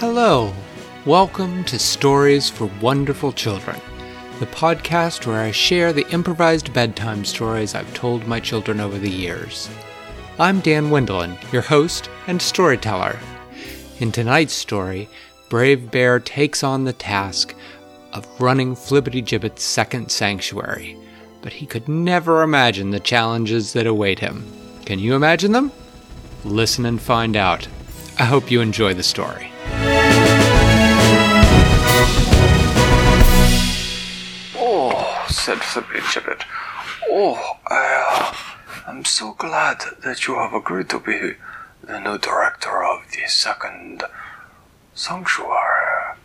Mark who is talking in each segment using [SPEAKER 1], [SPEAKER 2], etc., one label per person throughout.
[SPEAKER 1] Hello. Welcome to Stories for Wonderful Children, the podcast where I share the improvised bedtime stories I've told my children over the years. I'm Dan Wendelin, your host and storyteller. In tonight's story, Brave Bear takes on the task of running Flibbity Gibbet's second sanctuary, but he could never imagine the challenges that await him. Can you imagine them? Listen and find out. I hope you enjoy the story.
[SPEAKER 2] Said Flippity Gibbet. Oh, I uh, am so glad that you have agreed to be the new director of the second sanctuary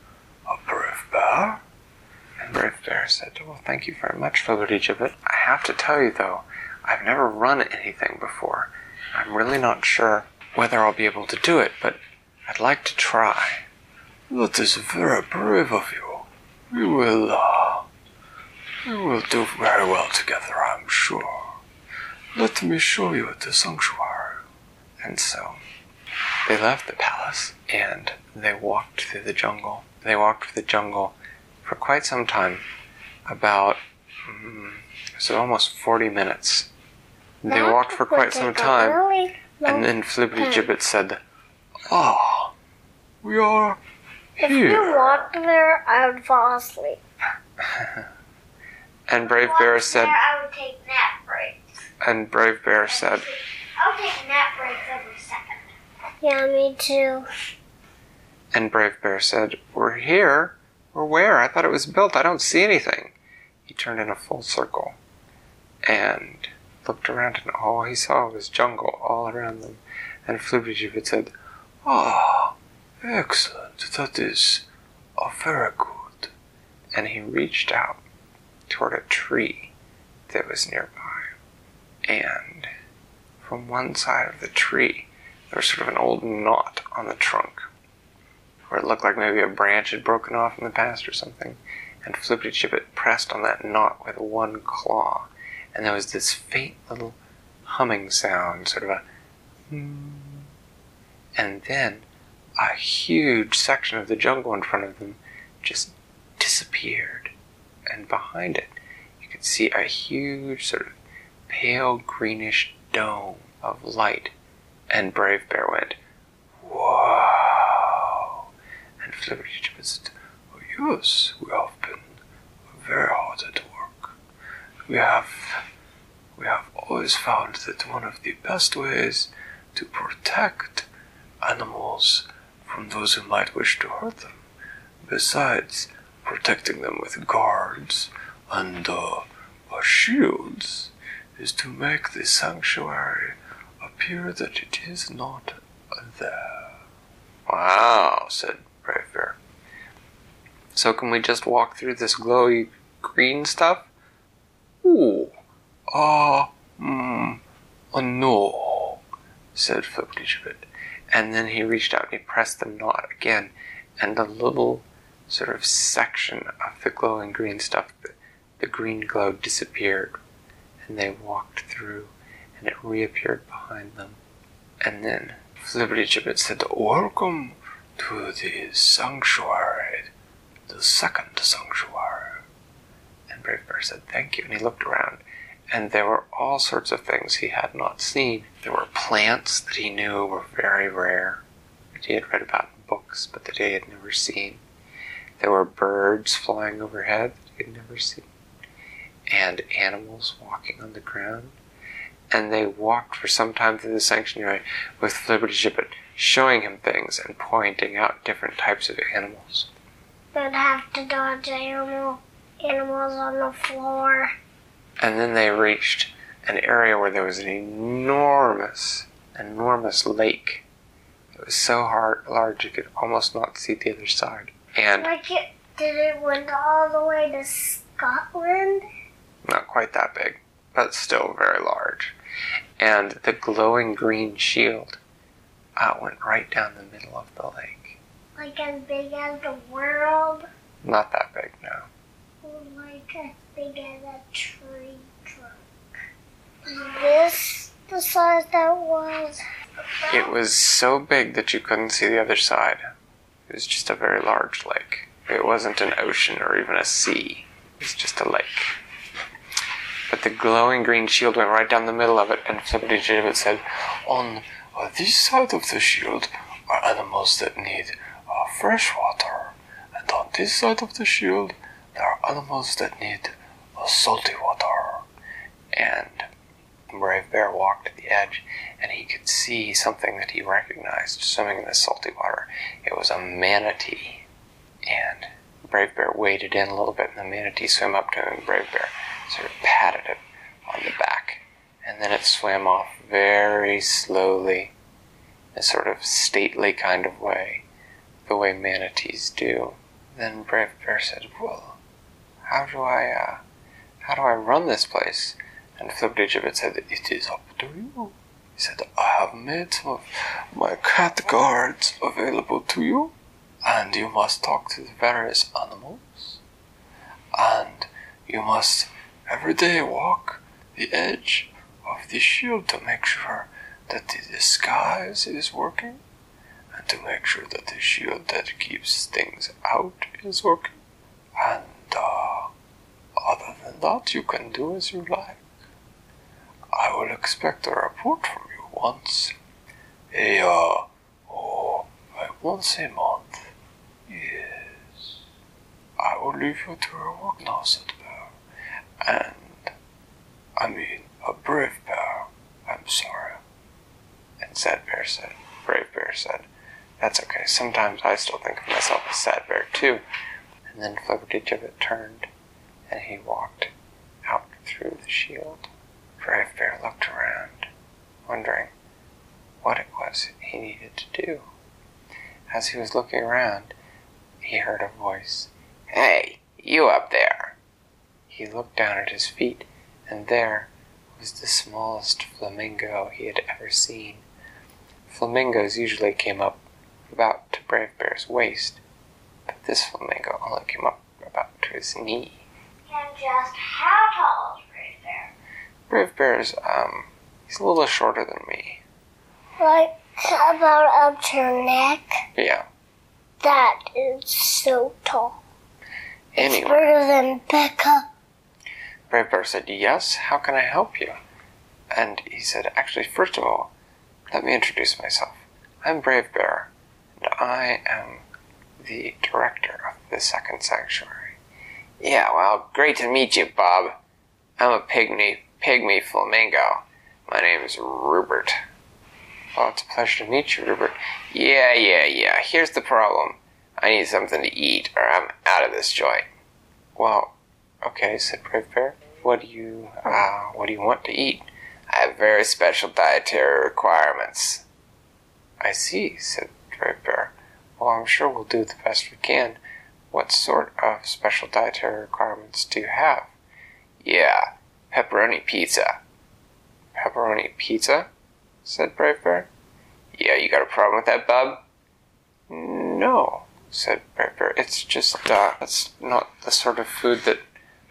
[SPEAKER 2] of Brave Bear.
[SPEAKER 3] And Brave Bear said, Well, thank you very much, Flippity Gibbet. I have to tell you, though, I've never run anything before. I'm really not sure whether I'll be able to do it, but I'd like to try.
[SPEAKER 2] That is very brave of you. We will, uh, we will do very well together, I'm sure. Let me show you the sanctuary.
[SPEAKER 3] And so they left the palace and they walked through the jungle. They walked through the jungle for quite some time, about mm, so almost 40 minutes. They walked for quite some time, and then Flippity Gibbet said,
[SPEAKER 2] Ah, we are here.
[SPEAKER 4] If you walked there, I would fall asleep.
[SPEAKER 3] and Brave Bear said,
[SPEAKER 4] I would take nap breaks.
[SPEAKER 3] and Brave Bear said,
[SPEAKER 4] I'll take nap breaks every second. Yeah, me too.
[SPEAKER 3] and Brave Bear said, We're here. We're where? I thought it was built. I don't see anything. He turned in a full circle and looked around, and all he saw was jungle all around them. And Flippity said,
[SPEAKER 2] Ah, excellent. That is very good.
[SPEAKER 3] and he reached out toward a tree that was nearby. And from one side of the tree, there was sort of an old knot on the trunk, where it looked like maybe a branch had broken off in the past or something. And Flippity Gibbet pressed on that knot with one claw, and there was this faint little humming sound, sort of a. hmm. And then a huge section of the jungle in front of them just disappeared. And behind it, you could see a huge, sort of pale greenish dome of light. And Brave Bear went,
[SPEAKER 2] Wow. And Gibbet said, oh, Yes, we have been very hard at work. We have, we have always found that one of the best ways to protect animals from those who might wish to hurt them, besides protecting them with guards and uh, uh, shields, is to make the sanctuary appear that it is not there.
[SPEAKER 3] Wow, said Brave. So can we just walk through this glowy green stuff?
[SPEAKER 2] Ooh, ah, mm, uh, no,
[SPEAKER 3] said Flippity And then he reached out and he pressed the knot again, and the little sort of section of the glowing green stuff, the, green glow disappeared, and they walked through, and it reappeared behind them. And then Flippity Gibbet said,
[SPEAKER 2] Welcome to the sanctuary, the second sanctuary.
[SPEAKER 3] And Brave Bear said, Thank you. And he looked around, and there were all sorts of things he had not seen. There were plants that he knew were very rare, that he had read about in books, but that he had never seen. There were birds flying overhead that had never seen, and animals walking on the ground. And they walked for some time through the sanctuary with Flippity Gibbet, showing him things and pointing out different types of animals.
[SPEAKER 4] They'd have to dodge animal, animals on the floor.
[SPEAKER 3] And then they reached an area where there was an enormous, enormous lake. It was so hard, large you could almost not see the other side. And
[SPEAKER 4] Like it, did it went all the way to Scotland?
[SPEAKER 3] not quite that big, but still very large. And the glowing green shield uh, went right down the middle of the lake.
[SPEAKER 4] Like as big as the world?
[SPEAKER 3] Not that big, no.
[SPEAKER 4] Like as big as a tree trunk. This the size that was?
[SPEAKER 3] It was so big that you couldn't see the other side. It was just a very large lake. It wasn't an ocean or even a sea. It was just a lake. But the glowing green shield went right down the middle of it, and Flibbertigibbet said,
[SPEAKER 2] On this side of the shield are animals that need uh, fresh water, and on this side of the shield there are animals that need uh, salty water.
[SPEAKER 3] and Brave Bear walked to the edge, and he could see something that he recognized swimming in the salty water. It was a manatee. And Brave Bear waded in a little bit, and the manatee swam up to him, Brave Bear sort of patted it on the back. And then it swam off very slowly, in a sort of stately kind of way, the way manatees do. Then Brave Bear said, Well, how do I, uh, how do I run this place? And Flibbertigibbet said,
[SPEAKER 2] It is up to you. He said, I have made some of my cat guards available to you, and you must talk to the various animals, and you must every day walk the edge of the shield to make sure that the disguise is working, and to make sure that the shield that keeps things out is working. And uh, other than that, you can do as you like. I will expect a report from you once. A, uh, oh, once a month. Yes. I will leave you to your work now, said Bear. And, I mean, a brave bear. I'm sorry.
[SPEAKER 3] and Sad Bear said, Brave Bear said, That's okay. Sometimes I still think of myself as Sad Bear too. And then Flibbertigibbet turned, and he walked out through the shield. Brave Bear looked around, wondering what it was he needed to do. As he was looking around, he heard a voice. Hey, you up there! He looked down at his feet, and there was the smallest flamingo he had ever seen. Flamingos usually came up about to Brave Bear's waist, but this flamingo only came up about to his knee.
[SPEAKER 4] And just how tall? Brave
[SPEAKER 3] Bear's, um, he's a little shorter than me.
[SPEAKER 4] Like about up to your neck.
[SPEAKER 3] Yeah.
[SPEAKER 4] That is so tall.
[SPEAKER 3] Anyway,
[SPEAKER 4] Bigger than Becca.
[SPEAKER 3] Brave Bear said, Yes, how can I help you? And he said, Actually, first of all, let me introduce myself. I'm Brave Bear, and I am the director of the second sanctuary. Yeah, well, great to meet you, Bob. I'm a pygmy, pygmy flamingo. My name is Rupert. Oh, it's a pleasure to meet you, Rupert. Yeah, yeah, yeah. Here's the problem. I need something to eat, or I'm out of this joint. Well, okay, said Brave Bear. What do you, uh, what do you want to eat? I have very special dietary requirements. I see, said Brave Bear. Well, I'm sure we'll do the best we can. What sort of special dietary requirements do you have? Yeah, pepperoni pizza. Pepperoni pizza? said Bear. Yeah, you got a problem with that, bub? No, said Bear. It's just, uh, that's not the sort of food that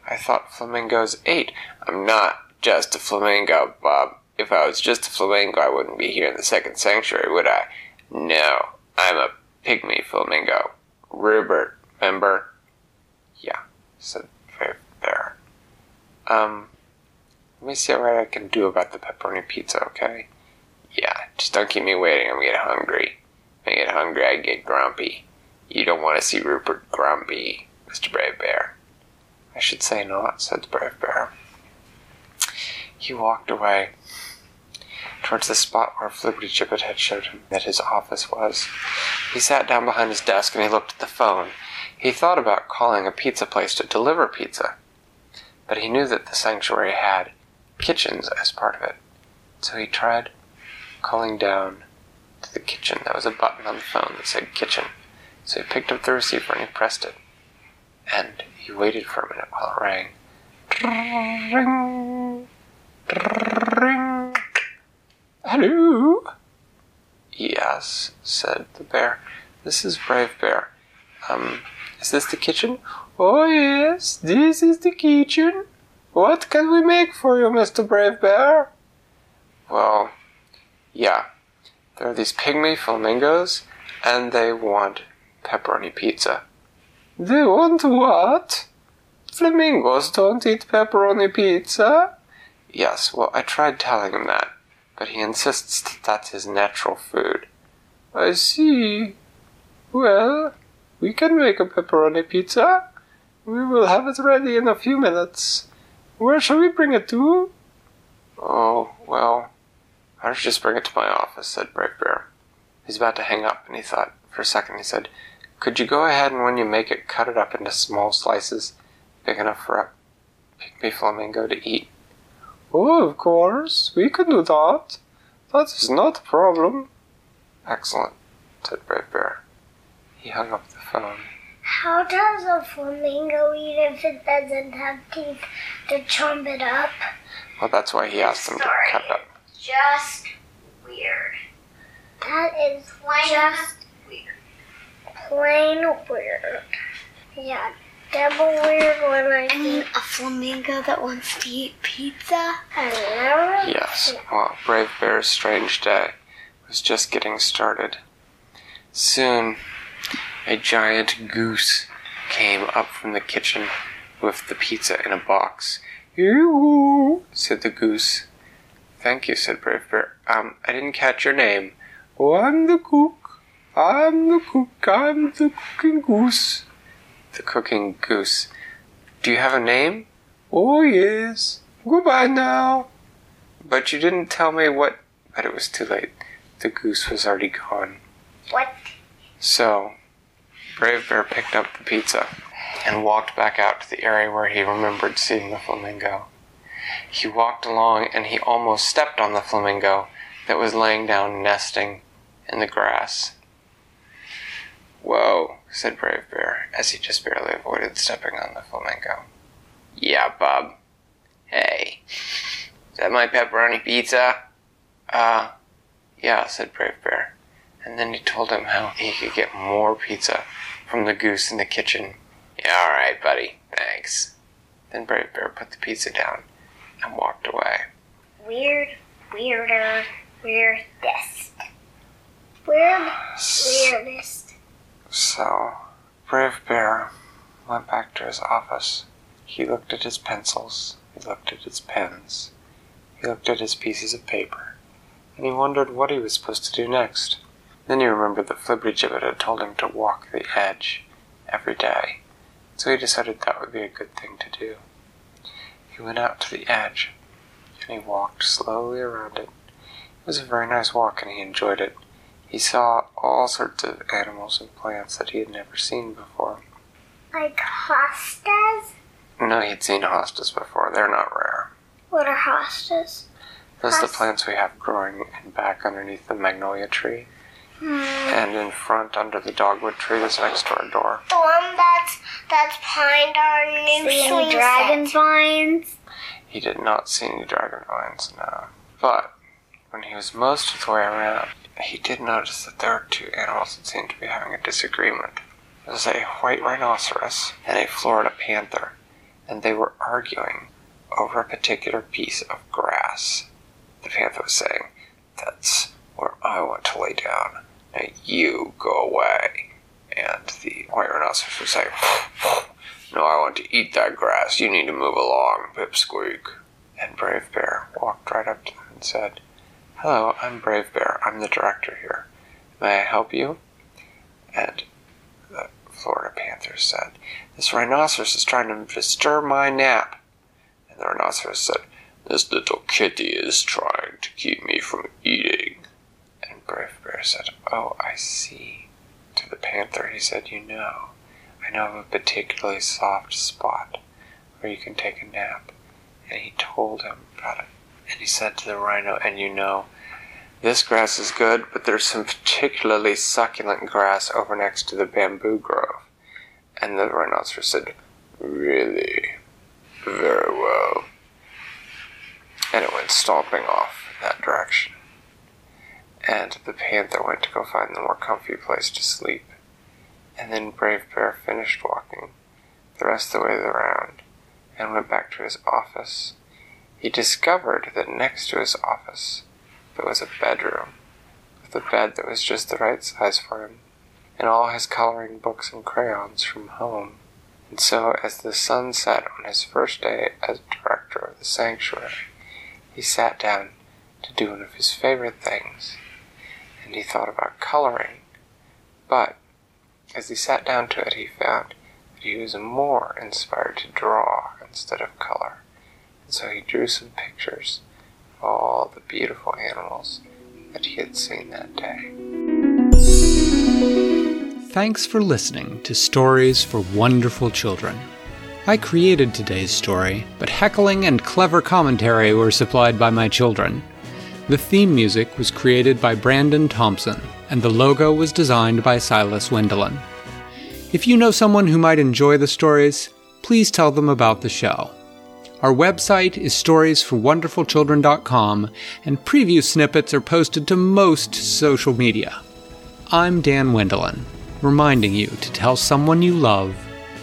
[SPEAKER 3] I thought flamingos ate. I'm not just a flamingo, Bob. If I was just a flamingo, I wouldn't be here in the second sanctuary, would I? No, I'm a pygmy flamingo. Rupert, remember? Yeah, said Brave Um, let me see what I can do about the pepperoni pizza, okay? Yeah, just don't keep me waiting. I'm getting hungry. I get hungry, I get grumpy. You don't want to see Rupert grumpy, Mr. Brave Bear. I should say not, said the Brave Bear. He walked away towards the spot where Flibbertigibbet had showed him that his office was. He sat down behind his desk and he looked at the phone. He thought about calling a pizza place to deliver pizza, but he knew that the sanctuary had kitchens as part of it. So he tried calling down to the kitchen. There was a button on the phone that said kitchen. So he picked up the receiver and he pressed it. And he waited for a minute while it rang. Ring. Ring. Hello? Yes, said the bear. This is Brave Bear. Um, is this the kitchen? Oh, yes, this is the kitchen. What can we make for you, Mr. Brave Bear? Well, yeah. There are these pygmy flamingos, and they want pepperoni pizza. They want what? Flamingos don't eat pepperoni pizza. Yes, well, I tried telling him that, but he insists that that's his natural food. I see. Well, we can make a pepperoni pizza. We will have it ready in a few minutes. Where shall we bring it to? Oh, well, why don't you just bring it to my office, said Brave Bear. He's about to hang up, and he thought, for a second, he said, Could you go ahead and when you make it, cut it up into small slices, big enough for a pygmy flamingo to eat? Oh, of course, we can do that. That is not a problem. Excellent, said Brave Bear. He hung up the phone.
[SPEAKER 4] How does a flamingo eat if it doesn't have teeth to chomp it up?
[SPEAKER 3] Well, that's why he asked them to
[SPEAKER 5] Sorry.
[SPEAKER 3] cut it up.
[SPEAKER 5] Just weird.
[SPEAKER 4] That is
[SPEAKER 5] Plain
[SPEAKER 4] just
[SPEAKER 5] weird.
[SPEAKER 4] plain weird. Yeah, double weird when I
[SPEAKER 6] I mean,
[SPEAKER 4] see
[SPEAKER 6] a flamingo that wants to eat pizza?
[SPEAKER 4] I never
[SPEAKER 3] Yes, well, Brave Bear's strange day was just getting started. Soon, a giant goose came up from the kitchen with the pizza in a box. Yoo, said the goose. Thank you, said Brave Bear. Um, I didn't catch your name. Oh, I'm the cook. I'm the cook. I'm the cooking goose. The cooking goose. Do you have a name? Oh, yes. Goodbye now. But you didn't tell me what. But it was too late. The goose was already gone.
[SPEAKER 4] What?
[SPEAKER 3] So, Brave Bear picked up the pizza and walked back out to the area where he remembered seeing the flamingo. He walked along and he almost stepped on the flamingo that was laying down nesting in the grass. Whoa, said Brave Bear as he just barely avoided stepping on the flamingo. Yeah, Bob. Hey, is that my pepperoni pizza? Uh, yeah, said Brave Bear. And then he told him how he could get more pizza from the goose in the kitchen. Yeah, alright, buddy. Thanks. Then Brave Bear put the pizza down and walked away.
[SPEAKER 4] Weird, weirder, weirdest. Weird, weirdest.
[SPEAKER 3] So, Brave Bear went back to his office. He looked at his pencils, he looked at his pens, he looked at his pieces of paper, and he wondered what he was supposed to do next. Then he remembered that Flibbertigibbet had told him to walk the edge every day, so he decided that would be a good thing to do. He went out to the edge, and he walked slowly around it. It was a very nice walk, and he enjoyed it. He saw all sorts of animals and plants that he had never seen before.
[SPEAKER 4] Like hostas?
[SPEAKER 3] No, he'd seen hostas before. They're not rare.
[SPEAKER 4] What are hostas?
[SPEAKER 3] Those are the plants we have growing in back underneath the magnolia tree. And in front under the dogwood tree that's next to our door.
[SPEAKER 4] The one that's that's behind our new
[SPEAKER 6] See
[SPEAKER 4] swing
[SPEAKER 6] any dragon
[SPEAKER 4] set.
[SPEAKER 6] vines?
[SPEAKER 3] He did not see any dragon vines, no. But when he was most of the way around, he did notice that there were two animals that seemed to be having a disagreement. There was a white rhinoceros and a Florida panther, and they were arguing over a particular piece of grass. The panther was saying, That's where I want to down. Now you go away. And the white rhinoceros was saying, No, I want to eat that grass. You need to move along, Pipsqueak. And Brave Bear walked right up to them and said, Hello, I'm Brave Bear. I'm the director here. May I help you? And the Florida Panther said, This rhinoceros is trying to disturb my nap. And the rhinoceros said, This little kitty is trying to keep me from eating. Brave Bear said, Oh, I see. To the panther, he said, You know, I know of a particularly soft spot where you can take a nap. And he told him about it. And he said to the rhino, And you know, this grass is good, but there's some particularly succulent grass over next to the bamboo grove. And the rhinoceros said, Really? Very well. And it went stomping off in that direction. And the panther went to go find the more comfy place to sleep. And then Brave Bear finished walking the rest of the way around and went back to his office. He discovered that next to his office there was a bedroom with a bed that was just the right size for him. and all his coloring books and crayons from home. And so, as the sun set on his first day as director of the sanctuary, he sat down to do one of his favorite things, and he thought about coloring. But as he sat down to it, he found that he was more inspired to draw instead of color. And so he drew some pictures of all the beautiful animals that he had seen that day.
[SPEAKER 1] Thanks for listening to Stories for Wonderful Children. I created today's story, but heckling and clever commentary were supplied by my children. The theme music was created by Brandon Thompson, and the logo was designed by Silas Wendelin. If you know someone who might enjoy the stories, please tell them about the show. Our website is storiesforwonderfulchildren.com, and preview snippets are posted to most social media. I'm Dan Wendelin, reminding you to tell someone you love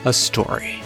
[SPEAKER 1] a story.